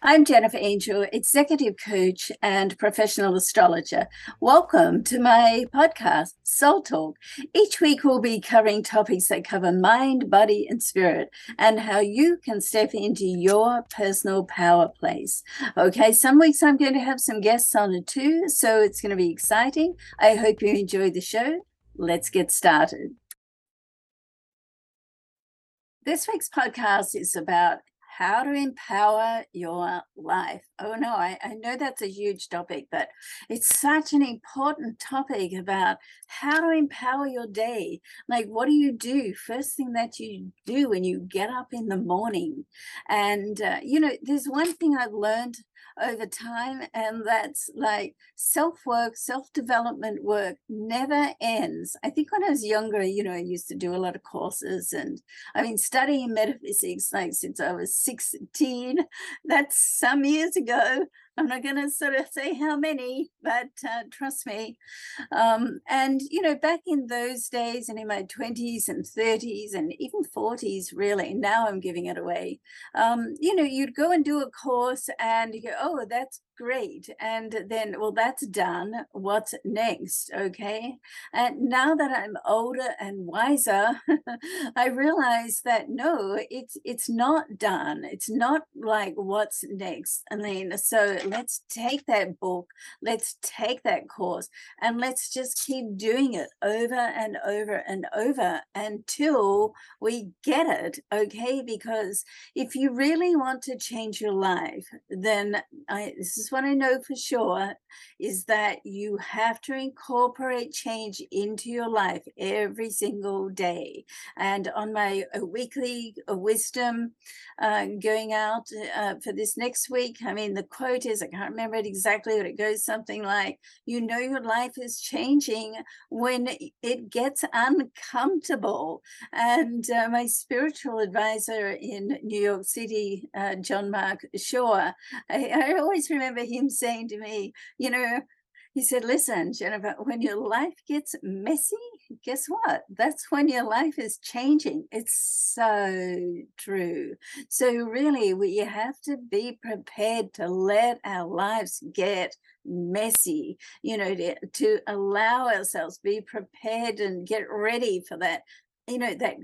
I'm Jennifer Angel, executive coach and professional astrologer. Welcome to my podcast, Soul Talk. Each week, we'll be covering topics that cover mind, body, and spirit, and how you can step into your personal power place. Okay, some weeks I'm going to have some guests on it too, so it's going to be exciting. I hope you enjoy the show. Let's get started. This week's podcast is about how to empower your life. Oh no, I, I know that's a huge topic, but it's such an important topic about how to empower your day. Like, what do you do? First thing that you do when you get up in the morning. And, uh, you know, there's one thing I've learned over time. And that's like self work, self development work never ends. I think when I was younger, you know, I used to do a lot of courses and I mean, studying metaphysics like since I was 16. That's some years ago good. I'm not going to sort of say how many, but uh, trust me. Um, and, you know, back in those days and in my 20s and 30s and even 40s, really, now I'm giving it away. Um, you know, you'd go and do a course and you go, oh, that's great. And then, well, that's done. What's next? Okay. And now that I'm older and wiser, I realize that no, it's it's not done. It's not like what's next. Mean, so let's take that book, let's take that course, and let's just keep doing it over and over and over until we get it. Okay. Because if you really want to change your life, then I this is what I know for sure is that you have to incorporate change into your life every single day. And on my uh, weekly uh, wisdom uh, going out uh, for this next week, I mean, the quote is I can't remember it exactly, but it goes something like, You know, your life is changing when it gets uncomfortable. And uh, my spiritual advisor in New York City, uh, John Mark Shaw, I, I always remember him saying to me, You know, he said, Listen, Jennifer, when your life gets messy, guess what? That's when your life is changing. It's so true. So, really, we have to be prepared to let our lives get messy, you know, to, to allow ourselves be prepared and get ready for that you know that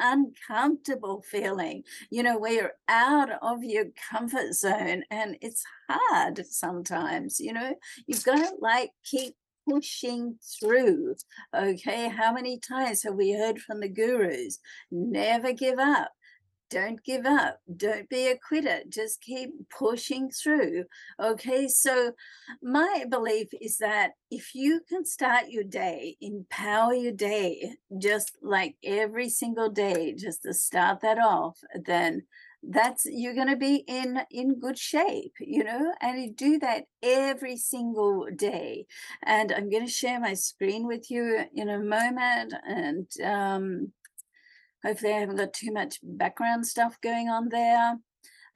uncomfortable feeling you know where you're out of your comfort zone and it's hard sometimes you know? You've got to like keep pushing through okay? How many times have we heard from the gurus never give up don't give up don't be a quitter just keep pushing through okay? So my belief is that if you can start your day empower your day just like every single day just to start that off then that's you're going to be in in good shape you know? And you do that every single day. And i'm going to share my screen with you in a moment and um Hopefully, I haven't got too much background stuff going on there.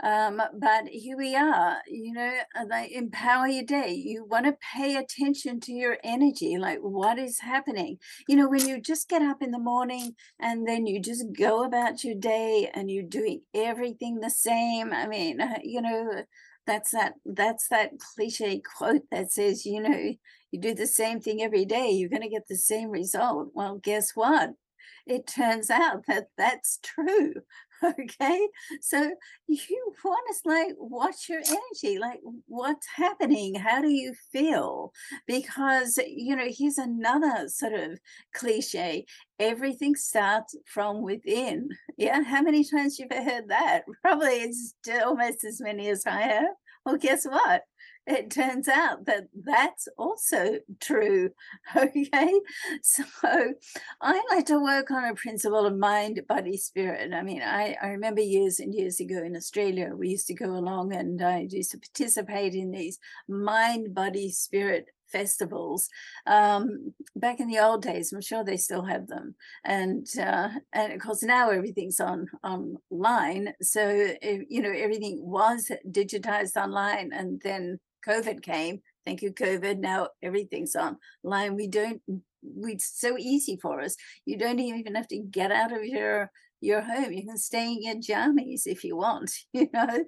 Um, but here we are, you know, they empower your day. You want to pay attention to your energy, like what is happening. You know, when you just get up in the morning and then you just go about your day and you're doing everything the same. I mean, uh, you know, that's that that's that cliche quote that says, you know, you do the same thing every day, you're going to get the same result. Well, guess what? It turns out that that's true. Okay. So you want to like watch your energy, like what's happening? How do you feel? Because, you know, here's another sort of cliche everything starts from within. Yeah. How many times you've heard that? Probably it's almost as many as I have. Well, guess what? It turns out that that's also true. Okay. So I like to work on a principle of mind, body, spirit. I mean, I, I remember years and years ago in Australia, we used to go along and I used to participate in these mind, body, spirit festivals um, back in the old days. I'm sure they still have them, and uh, and of course now everything's on online. So eh, you know everything was digitized online, and then COVID came. Thank you, COVID. Now everything's online. We don't, it's so easy for us. You don't even have to get out of your your home. You can stay in your jammies if you want, you know.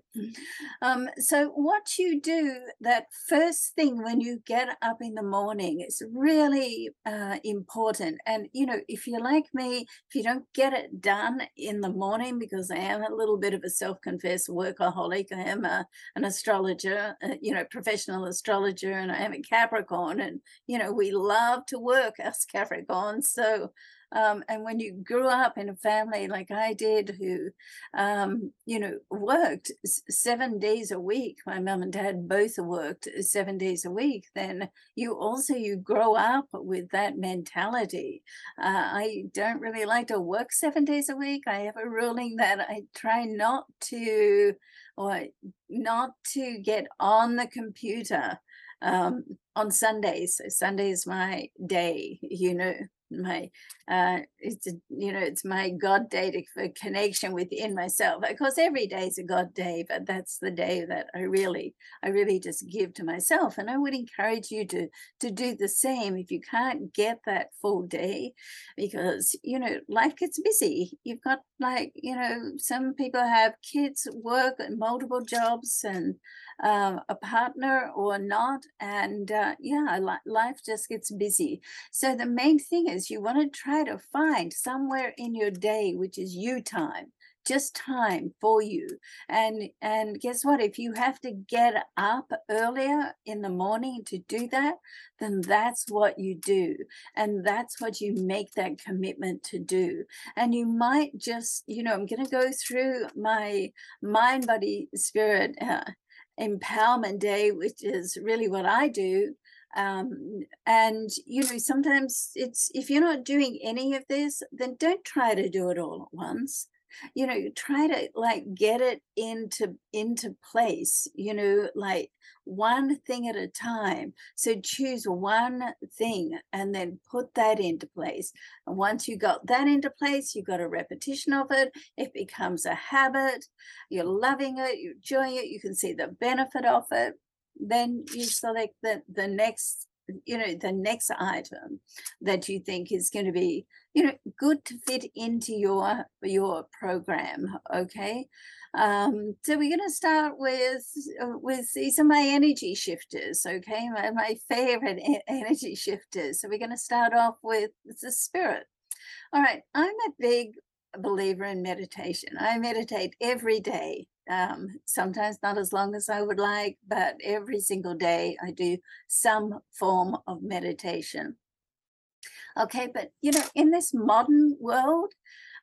Um, so what you do that first thing when you get up in the morning is really uh, important. And you know, if you're like me, if you don't get it done in the morning, because I am a little bit of a self-confessed workaholic, I am a, an astrologer, uh, you know, professional astrologer, and I am a Capricorn, and you know, we love to work as Capricorns. So um, and when you grew up in a family like I did, who, um, you know, worked seven days a week, my mom and dad both worked seven days a week, then you also, you grow up with that mentality. Uh, I don't really like to work seven days a week. I have a ruling that I try not to, or not to get on the computer um, on Sundays. So Sunday is my day, you know, my uh it's a, you know it's my god day for connection within myself of course every day is a god day but that's the day that i really i really just give to myself and i would encourage you to to do the same if you can't get that full day because you know life gets busy you've got like you know some people have kids work and multiple jobs and uh, a partner or not. And uh, yeah, li- life just gets busy. So the main thing is you want to try to find somewhere in your day, which is you time just time for you and and guess what if you have to get up earlier in the morning to do that then that's what you do and that's what you make that commitment to do and you might just you know i'm going to go through my mind body spirit uh, empowerment day, which is really what I do. Um, and you know, sometimes it's if you're not doing any of this, then don't try to do it all at once. You know try to like get it into into place you know like one thing at a time. So choose one thing and then put that into place. And once you got that into place you got a repetition of it it becomes a habit. You're loving it you're enjoying it you can see the benefit of it then you select the the next you know the next item that you think is going to be you know good to fit into your your program okay? Um so we're going to start with uh, with these are my energy shifters okay? My, my favorite energy shifters. So we're going to start off with the spirit. All right i'm a big believer in meditation. I meditate every day um, sometimes not as long as I would like, but every single day I do some form of meditation. Okay, but you know, in this modern world,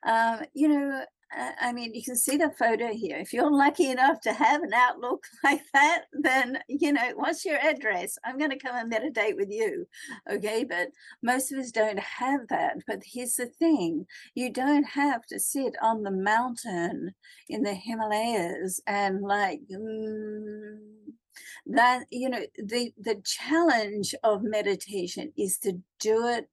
uh, you know, I mean, you can see the photo here. If you're lucky enough to have an outlook like that, then, you know, what's your address? I'm going to come and meditate with you. Okay. But most of us don't have that. But here's the thing you don't have to sit on the mountain in the Himalayas and like, mm, that you know the the challenge of meditation is to do it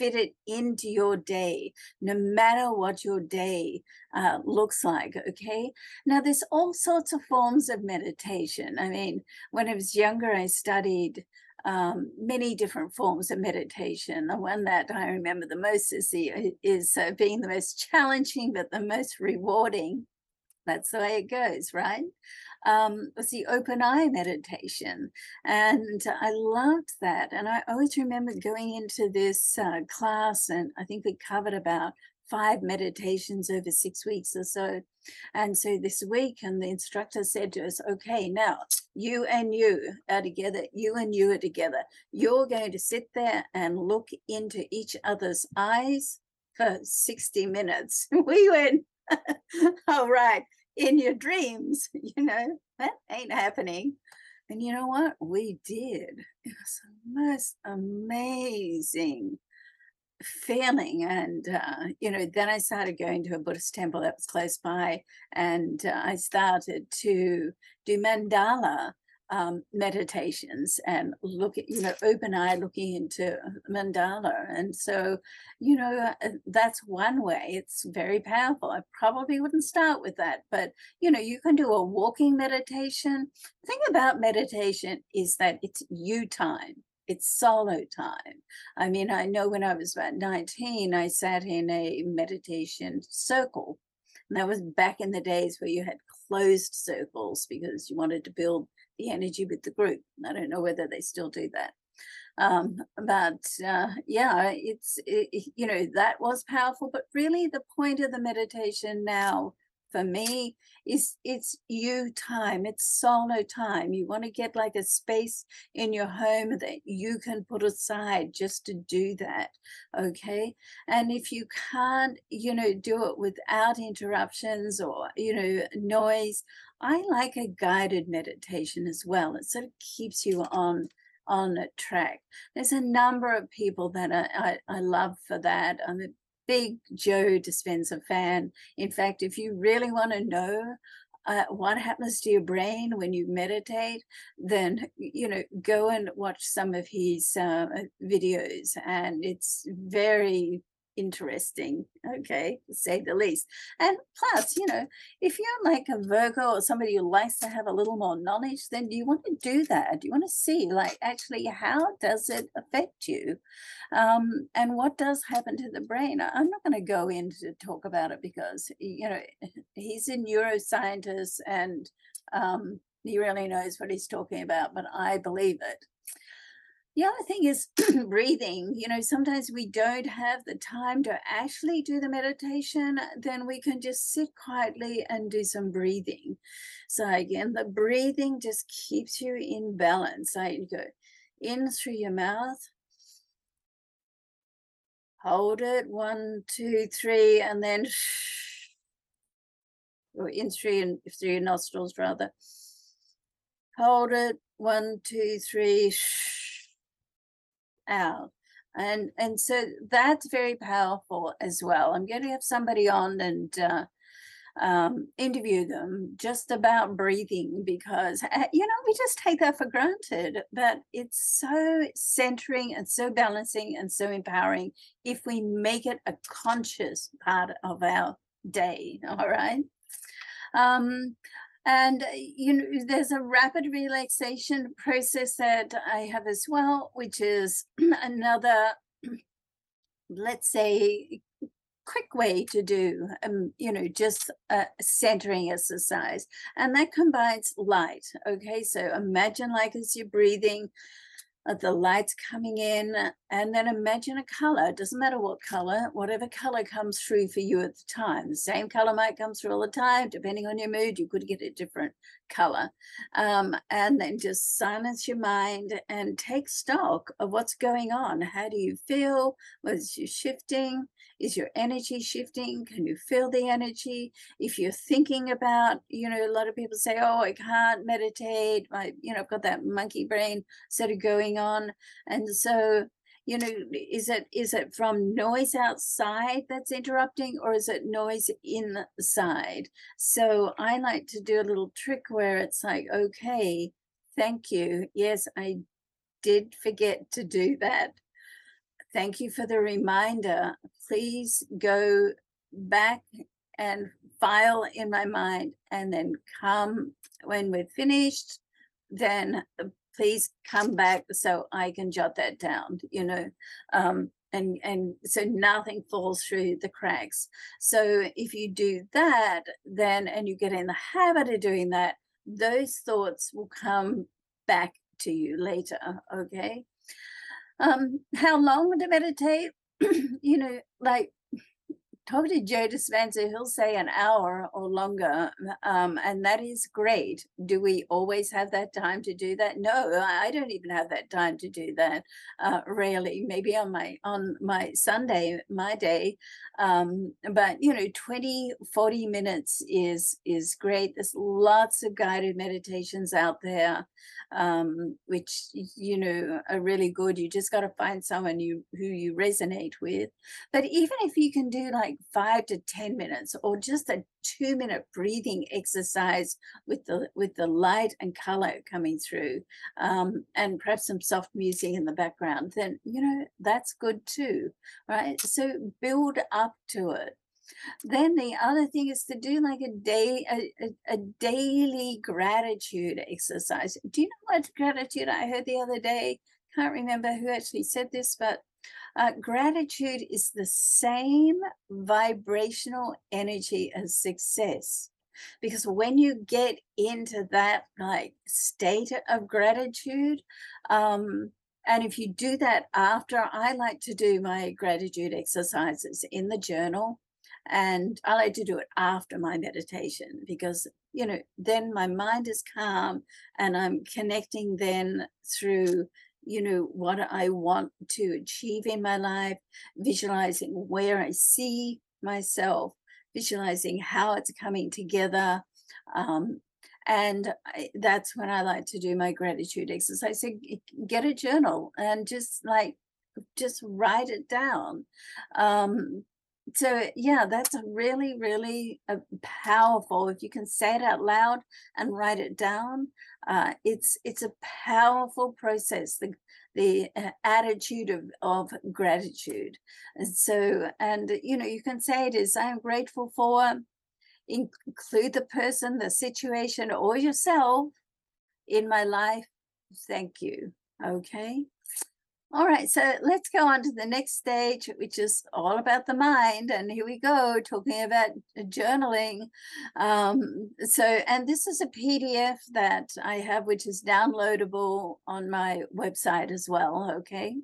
fit it into your day, no matter what your day uh, looks like. Okay. Now, there's all sorts of forms of meditation. I mean, when I was younger, I studied um, many different forms of meditation. The one that I remember the most is the is uh, being the most challenging, but the most rewarding. That's the way it goes, right? um, was the open eye meditation. And I loved that. And I always remember going into this uh, class, and I think we covered about five meditations over six weeks or so. And so this week, and the instructor said to us, okay, now you and you are together, you and you are together. You're going to sit there and look into each other's eyes for 60 minutes. We went, all right in your dreams, you know, that ain't happening. And you know what? We did. It was the most amazing feeling. And, uh, you know, then I started going to a Buddhist temple that was close by, and uh, I started to do mandala um, meditations and look at, you know, open eye looking into mandala. And so, you know, uh, that's one way. It's very powerful. I probably wouldn't start with that, but, you know, you can do a walking meditation. The thing about meditation is that it's you time it's solo time. I mean, I know when I was about 19, I sat in a meditation circle. And that was back in the days where you had closed circles because you wanted to build the energy with the group. I don't know whether they still do that. Um, but uh, yeah, it's, it, you know, that was powerful. But really, the point of the meditation now for me is it's you time it's solo time you want to get like a space in your home that you can put aside just to do that okay and if you can't you know do it without interruptions or you know noise i like a guided meditation as well it sort of keeps you on on a track there's a number of people that I, I, I love for that i'm a big Joe Dispenza fan. In fact, if you really want to know uh, what happens to your brain when you meditate, then you know go and watch some of his uh, videos, and it's very interesting, okay, to say the least. And plus, you know, if you're like a Virgo or somebody who likes to have a little more knowledge, then do you want to do that? Do you want to see, like, actually, how does it affect you? Um, and what does happen to the brain? I'm not going to go in to talk about it because, you know, he's a neuroscientist and um, he really knows what he's talking about, but I believe it. The other thing is breathing. You know, sometimes we don't have the time to actually do the meditation, then we can just sit quietly and do some breathing. So, again, the breathing just keeps you in balance. So, you go in through your mouth, hold it one, two, three, and then or in through, through your nostrils, rather. Hold it one, two, three out. And and so that's very powerful as well. I'm going to have somebody on and uh, um, interview them just about breathing because uh, you know we just take that for granted but it's so centering and so balancing and so empowering if we make it a conscious part of our day all right? Um, and, uh, you know, there's a rapid relaxation process that I have as well, which is another, let's say, quick way to do, um, you know, just a centering exercise. And that combines light. Okay. So imagine like as you're breathing, uh, Uh, the lights coming in, uh, and then imagine a color. It doesn't matter what color, whatever color comes through for you at the time. The same color might come through all the time, depending on your mood. You could get a different color. Um, and then just silence your mind and take stock of what's going on. How do you feel? Was you shifting? Is your energy shifting? Can you feel the energy? If you're thinking about, you know, a lot of people say, oh, I can't meditate. I, you know, I've got that monkey brain sort of going on. And so, you know, is it is it from noise outside that's interrupting or is it noise inside? So I like to do a little trick where it's like, okay, thank you. Yes, I did forget to do that. Thank you for the reminder. Please go back and file in my mind and then come when we're finished. Then please come back so I can jot that down, you know. Um, and and so nothing falls through the cracks. So if you do that, then and you get in the habit of doing that, those thoughts will come back to you later. Okay. Um, how long to meditate? you know, like talk to Joe Dispenza, he'll say an hour or longer, um, and that is great. Do we always have that time to do that? No, I don't even have that time to do that. Uh, rarely, maybe on my on my Sunday, my day, um, but you know 20 40 minutes is is great there's lots of guided meditations out there um, which you know are really good you just got to find someone you who you resonate with but even if you can do like five to ten minutes or just a two minute breathing exercise with the with the light and color coming through um, and perhaps some soft music in the background then you know that's good too right? So build up to it. Then the other thing is to do like a day a, a, a, daily gratitude exercise. Do you know what gratitude i heard the other day? Can't remember who actually said this, but uh, gratitude is the same vibrational energy as success. Because when you get into that like state of gratitude, um, and if you do that after, I like to do my gratitude exercises in the journal. And I like to do it after my meditation because, you know, then my mind is calm and I'm connecting then through you know what i want to achieve in my life visualizing where i see myself visualizing how it's coming together um, and I, that's when i like to do my gratitude exercise. So get a journal and just like just write it down. Um, so yeah that's a really really uh, powerful if you can say it out loud and write it down uh, it's it's a powerful process the the uh, attitude of, of gratitude. And so and you know you can say it is i'm grateful for include the person the situation or yourself in my life. Thank you. Okay all right, so let's go on to the next stage, which is all about the mind. And here we go, talking about journaling. Um, so, and this is a PDF that I have, which is downloadable on my website as well. Okay.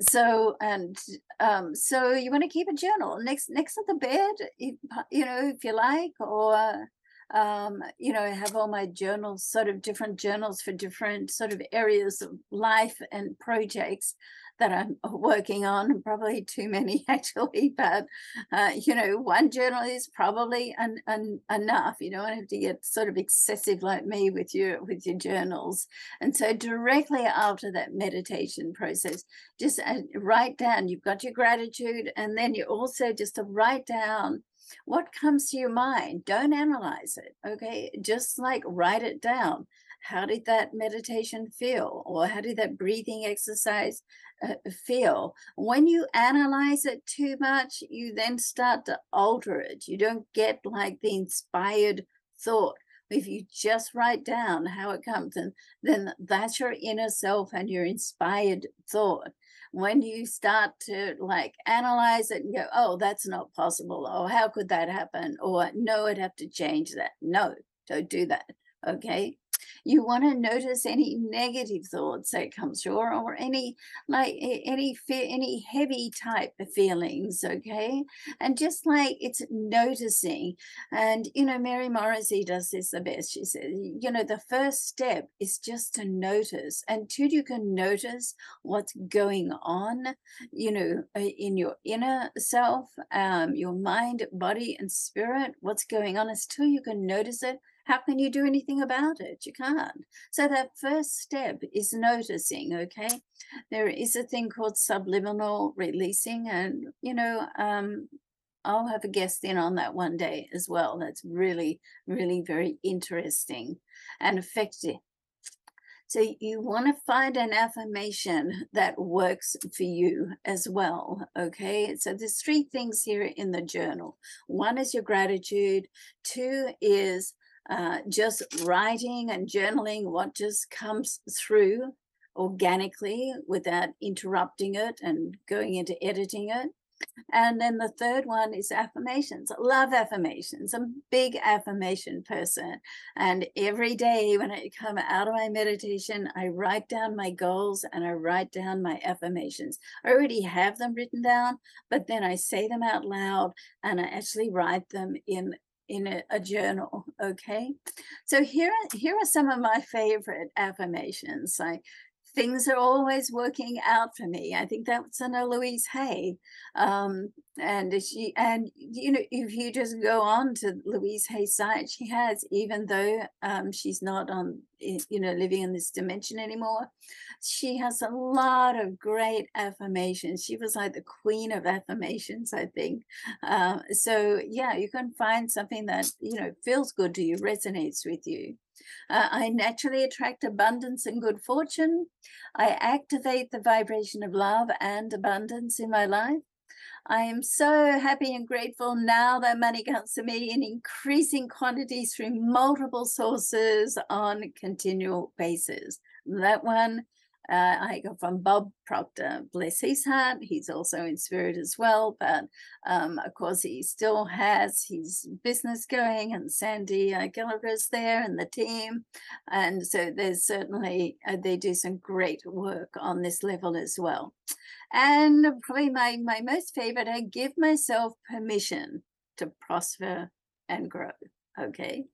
So, and um, so you want to keep a journal next next to the bed, you, you know, if you like, or um, you know, I have all my journals, sort of different journals for different sort of areas of life and projects that I'm working on. Probably too many actually, but uh, you know, one journal is probably un, enough. You don't have to get sort of excessive like me with your with your journals. And so directly after that meditation process, just uh, write down. You've got your gratitude, and then you also just to write down what comes to your mind? Don't analyze it okay? Just like write it down. How did that meditation feel? Or how did that breathing exercise uh, feel? When you analyze it too much you then start to alter it. You don't get like the inspired thought. If you just write down how it comes and then that's your inner self and your inspired thought when you start to like analyze it and go, oh, that's not possible, or how could that happen, or no, I'd have to change that. No, don't do that. Okay you want to notice any negative thoughts that come through or, or any like any fear any heavy type of feelings okay? And just like it's noticing. And you know mary morrissey does this the best. She says you know the first step is just to notice. And until you can notice what's going on you know in your inner self um your mind body and spirit what's going on until you can notice it how can you do anything about it? You can't. So that first step is noticing, okay? There is a thing called subliminal releasing, and you know, um, I'll have a guest in on that one day as well. That's really, really very interesting and effective. So you want to find an affirmation that works for you as well. Okay. So there's three things here in the journal. One is your gratitude. Two is uh, just writing and journaling what just comes through organically without interrupting it and going into editing it. And then the third one is affirmations. I love affirmations. I'm a big affirmation person. And every day when I come out of my meditation, I write down my goals and I write down my affirmations. I already have them written down, but then I say them out loud and I actually write them in in a, a, journal okay? So here here are some of my favorite affirmations like things are always working out for me. I think that's Anna Louise Hay. Um, and she and you know, if you just go on to Louise Hay's site, she has, even though um, she's not on you know living in this dimension anymore, she has a lot of great affirmations. She was like the queen of affirmations, I think. Uh, so yeah, you can find something that you know feels good to you, resonates with you. Uh, I naturally attract abundance and good fortune. I activate the vibration of love and abundance in my life. I am so happy and grateful now that money comes to me in increasing quantities through multiple sources on continual basis. That one uh, I got from Bob Proctor, bless his heart. He's also in spirit as well, but um, of course he still has his business going, and Sandy uh, Gallagher's there and the team, and so there's certainly uh, they do some great work on this level as well. And probably my my most favorite, I give myself permission to prosper and grow. Okay.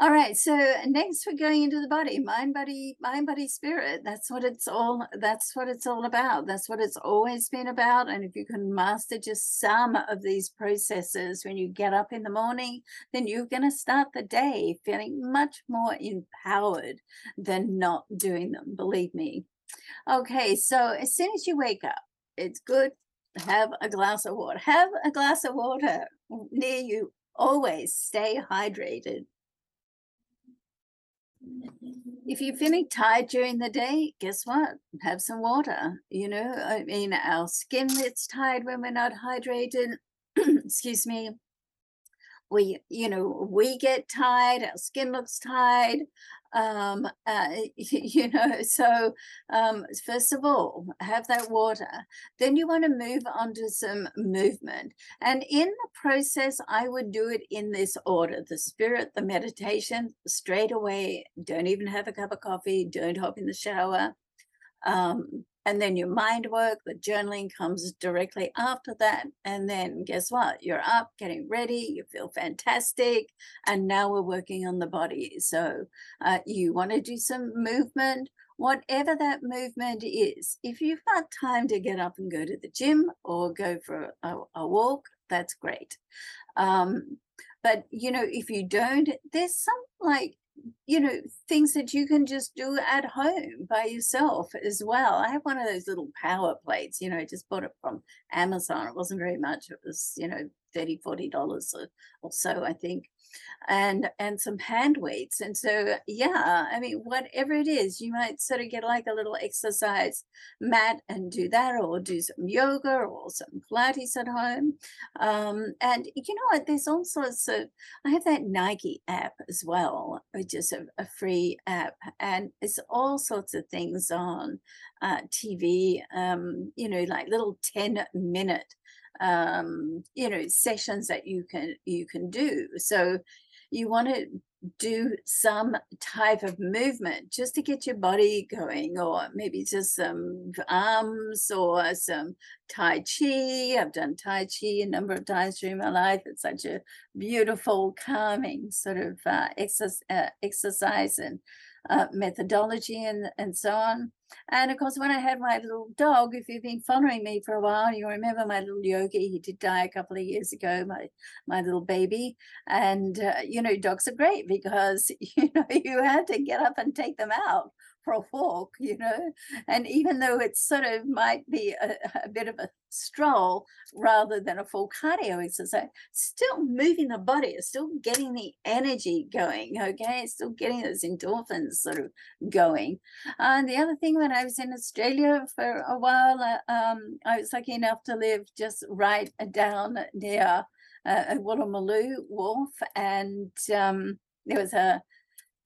All right, so next we're going into the body, mind, body, mind, body, spirit. That's what it's all. That's what it's all about. That's what it's always been about. And if you can master just some of these processes when you get up in the morning, then you're going to start the day feeling much more empowered than not doing them. Believe me. Okay, so as soon as you wake up, it's good have a glass of water. Have a glass of water near you. Always stay hydrated if you're feeling tired during the day, guess what? Have some water. You know, I mean, our skin gets tired when we're not hydrated. Excuse me we you know we get tired our skin looks tired um uh, you know so um first of all have that water. Then you want to move on to some movement. And in the process i would do it in this order the spirit the meditation straight away don't even have a cup of coffee don't hop in the shower um and then your mind work, the journaling comes directly after that. And then guess what? You're up, getting ready, you feel fantastic. And now we're working on the body. So uh, you want to do some movement, whatever that movement is. If you've got time to get up and go to the gym or go for a, a walk, that's great. Um, but you know, if you don't, there's some like you know things that you can just do at home by yourself as well. I have one of those little power plates you know I just bought it from amazon. It wasn't very much. It was you know 30 40 dollars or, or so i think and and some hand weights and so yeah i mean whatever it is you might sort of get like a little exercise mat and do that or do some yoga or some pilates at home um, and you know what there's all sorts of i have that nike app as well which is a, a free app and it's all sorts of things on uh, tv um, you know like little 10 minute um, you know sessions that you can you can do. So you want to do some type of movement just to get your body going or maybe just some arms or some tai chi. I've done tai chi a number of times during my life. It's such a beautiful calming sort of uh, exercise, uh, exercise and uh, methodology and, and so on. And of course, when I had my little dog, if you've been following me for a while, you remember my little yogi. He did die a couple of years ago, my my little baby. And uh, you know, dogs are great because you know you had to get up and take them out walk, you know. And even though it sort of might be a, a, bit of a stroll rather than a full cardio exercise, still moving the body, still getting the energy going, okay? It's still getting those endorphins sort of going. And the other thing, when I was in Australia for a while, uh, um, I was lucky enough to live just right down near uh, Woolloomooloo Wharf, and um, there was a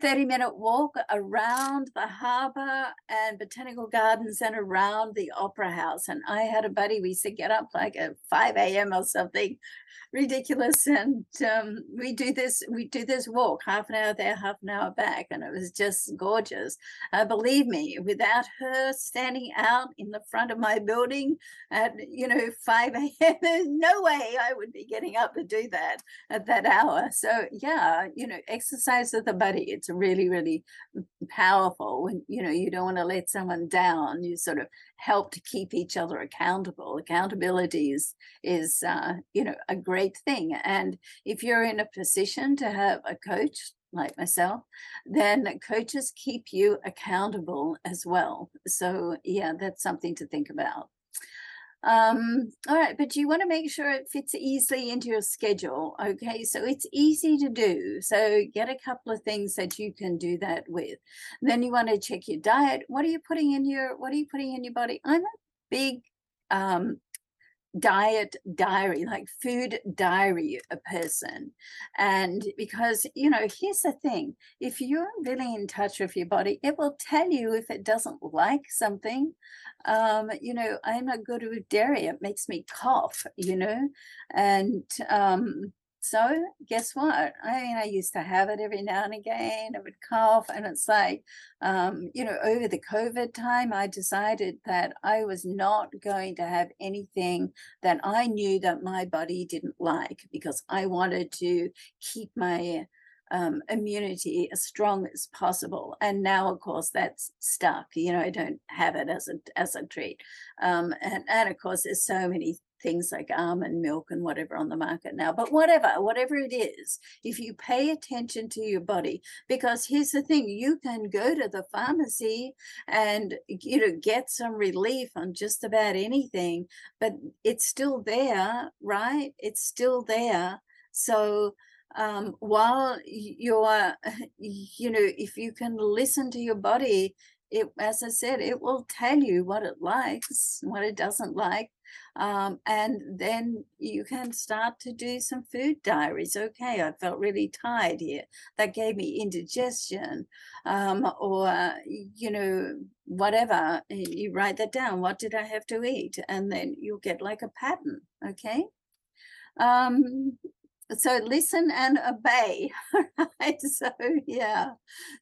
30 minute walk around the harbor and botanical gardens and around the opera house. And I had a buddy, we used to get up like at 5 a.m. or something ridiculous. And um, we do this, we do this walk, half an hour there, half an hour back. And it was just gorgeous. Uh, believe me, without her standing out in the front of my building at, you know, 5 a.m., there's no way I would be getting up to do that at that hour. So yeah, you know, exercise with a buddy. It's really, really powerful when, you know, you don't want to let someone down. You sort of help to keep each other accountable. Accountability is, is uh, you know, a great thing. And if you're in a position to have a coach like myself, then coaches keep you accountable as well. So, yeah, that's something to think about. Um, all right, but you want to make sure it fits easily into your schedule. Okay, so it's easy to do. So get a couple of things that you can do that with. Then you want to check your diet. What are you putting in your what are you putting in your body? I'm a big um diet diary, like food diary a person. And because, you know, here's the thing if you're really in touch with your body, it will tell you if it doesn't like something. Um, you know, I'm not good with dairy, it makes me cough, you know, and um, so guess what? I mean, I used to have it every now and again. I would cough, and it's like, um, you know, over the COVID time, I decided that I was not going to have anything that I knew that my body didn't like because I wanted to keep my um, immunity as strong as possible. And now, of course, that's stuck. You know, I don't have it as a as a treat. Um, and and of course, there's so many things like almond milk and whatever on the market now. But whatever, whatever it is, if you pay attention to your body, because here's the thing, you can go to the pharmacy and you know get some relief on just about anything, but it's still there, right? It's still there. So um, while you're, you know, if you can listen to your body, it, as I said, it will tell you what it likes, what it doesn't like. Um, and then you can start to do some food diaries. Okay, I felt really tired here. That gave me indigestion. Um, or, you know, whatever. You write that down. What did I have to eat? And then you'll get like a pattern. Okay. Um, so listen and obey right? So yeah.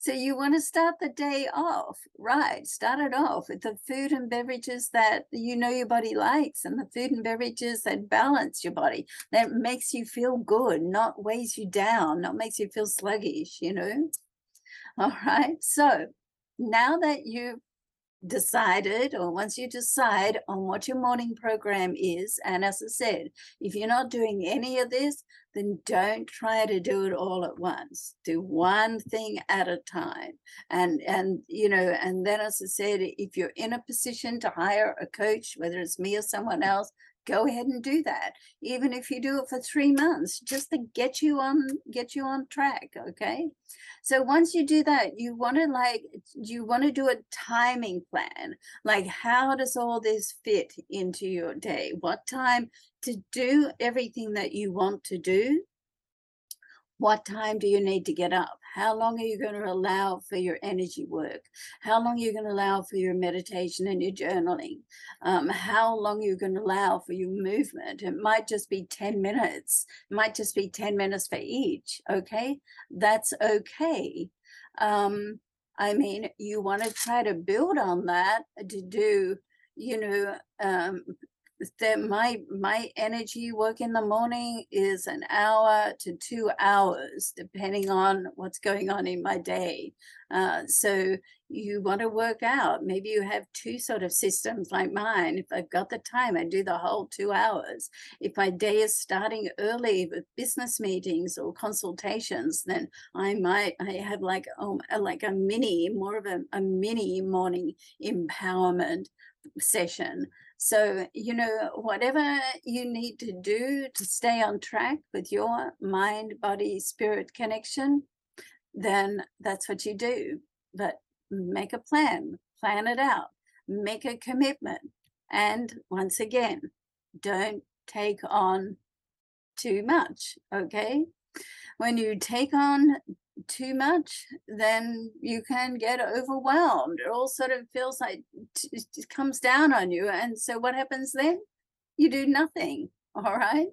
So you want to start the day off right start it off with the food and beverages that you know your body likes and the food and beverages that balance your body that makes you feel good not weighs you down not makes you feel sluggish you know? All right so now that you've decided or once you decide on what your morning program is and as i said if you're not doing any of this then don't try to do it all at once. Do one thing at a time. And and you know and then as i said if you're in a position to hire a coach whether it's me or someone else go ahead and do that even if you do it for three months just to get you on get you on track okay? So once you do that you want to like you want to do a timing plan like how does all this fit into your day? What time to do everything that you want to do? What time do you need to get up? How long are you going to allow for your energy work? How long are you going to allow for your meditation and your journaling? Um, how long are you going to allow for your movement? It might just be 10 minutes. It might just be 10 minutes for each. Okay. That's okay. Um, I mean, you want to try to build on that to do, you know, um, that my my energy work in the morning is an hour to two hours depending on what's going on in my day. Uh, so you want to work out. Maybe you have two sort of systems like mine. If i've got the time i do the whole two hours. If my day is starting early with business meetings or consultations then i might i have like oh like a mini more of a, a mini morning empowerment session so, you know, whatever you need to do to stay on track with your mind, body, spirit connection, then that's what you do. But make a plan, plan it out, make a commitment. And once again, don't take on too much. Okay. When you take on too much, then you can get overwhelmed. It all sort of feels like it comes down on you. And so what happens then? You do nothing. All right.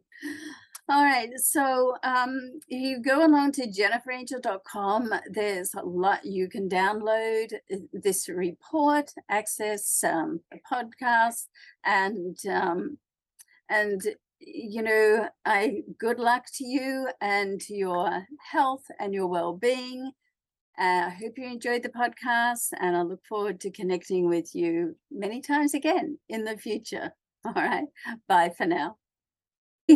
All right. So um, you go along to jenniferangel.com. There's a lot you can download uh, this report, access um, a podcast, and um, and you know, I good luck to you and to your health and your well-being. Uh, I hope you enjoyed the podcast, and I look forward to connecting with you many times again in the future. All right, bye for now.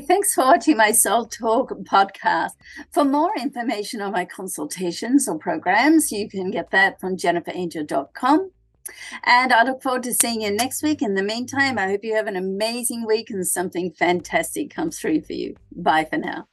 Thanks for watching my Soul Talk podcast. For more information on my consultations or programs, you can get that from jenniferangel.com. And I look forward to seeing you next week. In the meantime, I hope you have an amazing week and something fantastic comes through for you. Bye for now.